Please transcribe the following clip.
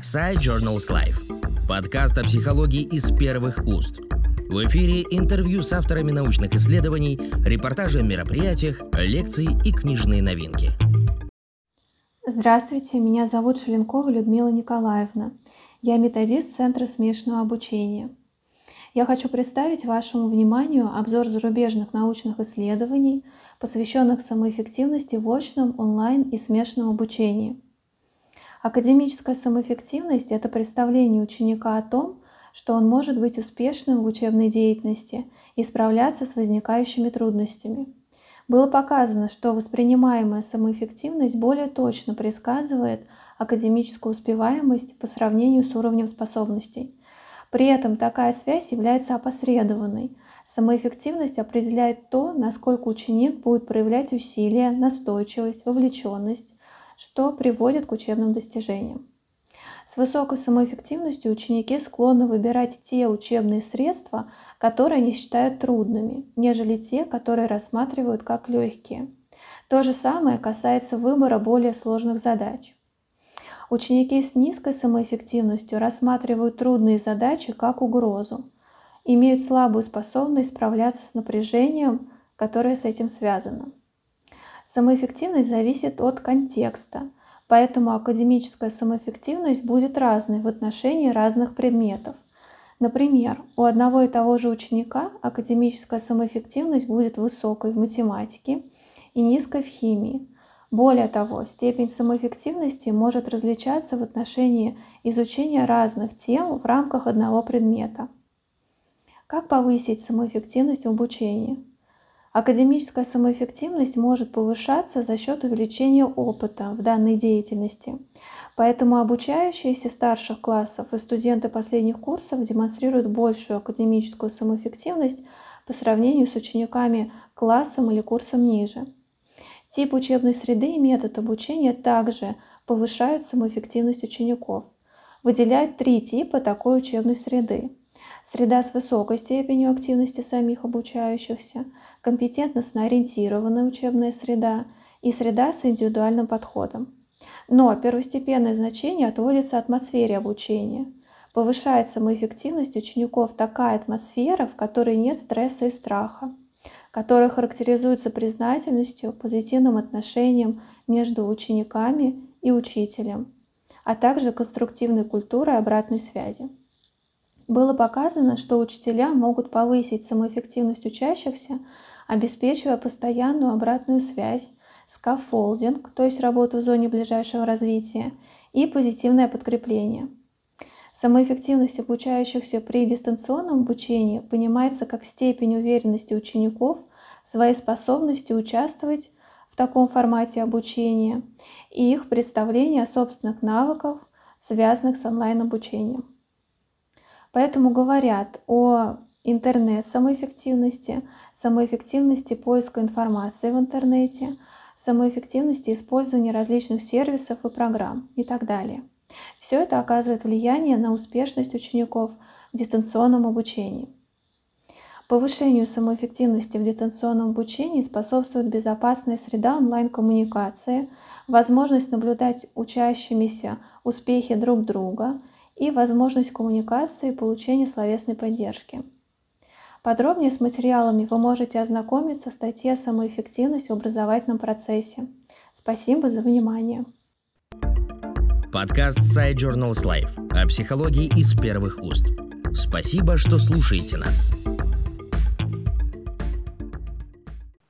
Side Journals Life. Подкаст о психологии из первых уст. В эфире интервью с авторами научных исследований, репортажи о мероприятиях, лекции и книжные новинки. Здравствуйте, меня зовут Шеленкова Людмила Николаевна. Я методист Центра смешанного обучения. Я хочу представить вашему вниманию обзор зарубежных научных исследований, посвященных самоэффективности в очном, онлайн и смешанном обучении – Академическая самоэффективность – это представление ученика о том, что он может быть успешным в учебной деятельности и справляться с возникающими трудностями. Было показано, что воспринимаемая самоэффективность более точно предсказывает академическую успеваемость по сравнению с уровнем способностей. При этом такая связь является опосредованной. Самоэффективность определяет то, насколько ученик будет проявлять усилия, настойчивость, вовлеченность, что приводит к учебным достижениям. С высокой самоэффективностью ученики склонны выбирать те учебные средства, которые они считают трудными, нежели те, которые рассматривают как легкие. То же самое касается выбора более сложных задач. Ученики с низкой самоэффективностью рассматривают трудные задачи как угрозу, имеют слабую способность справляться с напряжением, которое с этим связано. Самоэффективность зависит от контекста, поэтому академическая самоэффективность будет разной в отношении разных предметов. Например, у одного и того же ученика академическая самоэффективность будет высокой в математике и низкой в химии. Более того, степень самоэффективности может различаться в отношении изучения разных тем в рамках одного предмета. Как повысить самоэффективность в обучении? Академическая самоэффективность может повышаться за счет увеличения опыта в данной деятельности. Поэтому обучающиеся старших классов и студенты последних курсов демонстрируют большую академическую самоэффективность по сравнению с учениками классом или курсом ниже. Тип учебной среды и метод обучения также повышают самоэффективность учеников. Выделяют три типа такой учебной среды среда с высокой степенью активности самих обучающихся, компетентностно-ориентированная учебная среда и среда с индивидуальным подходом. Но первостепенное значение отводится атмосфере обучения. Повышает самоэффективность учеников такая атмосфера, в которой нет стресса и страха, которая характеризуется признательностью, позитивным отношением между учениками и учителем, а также конструктивной культурой обратной связи. Было показано, что учителя могут повысить самоэффективность учащихся, обеспечивая постоянную обратную связь, скаффолдинг, то есть работу в зоне ближайшего развития, и позитивное подкрепление. Самоэффективность обучающихся при дистанционном обучении понимается как степень уверенности учеников в своей способности участвовать в таком формате обучения и их представление о собственных навыках, связанных с онлайн-обучением. Поэтому говорят о интернет-самоэффективности, самоэффективности поиска информации в интернете, самоэффективности использования различных сервисов и программ и так далее. Все это оказывает влияние на успешность учеников в дистанционном обучении. Повышению самоэффективности в дистанционном обучении способствует безопасная среда онлайн-коммуникации, возможность наблюдать учащимися успехи друг друга – и возможность коммуникации и получения словесной поддержки. Подробнее с материалами вы можете ознакомиться в статье «Самоэффективность в образовательном процессе». Спасибо за внимание. Подкаст Side Journals Life о психологии из первых уст. Спасибо, что слушаете нас.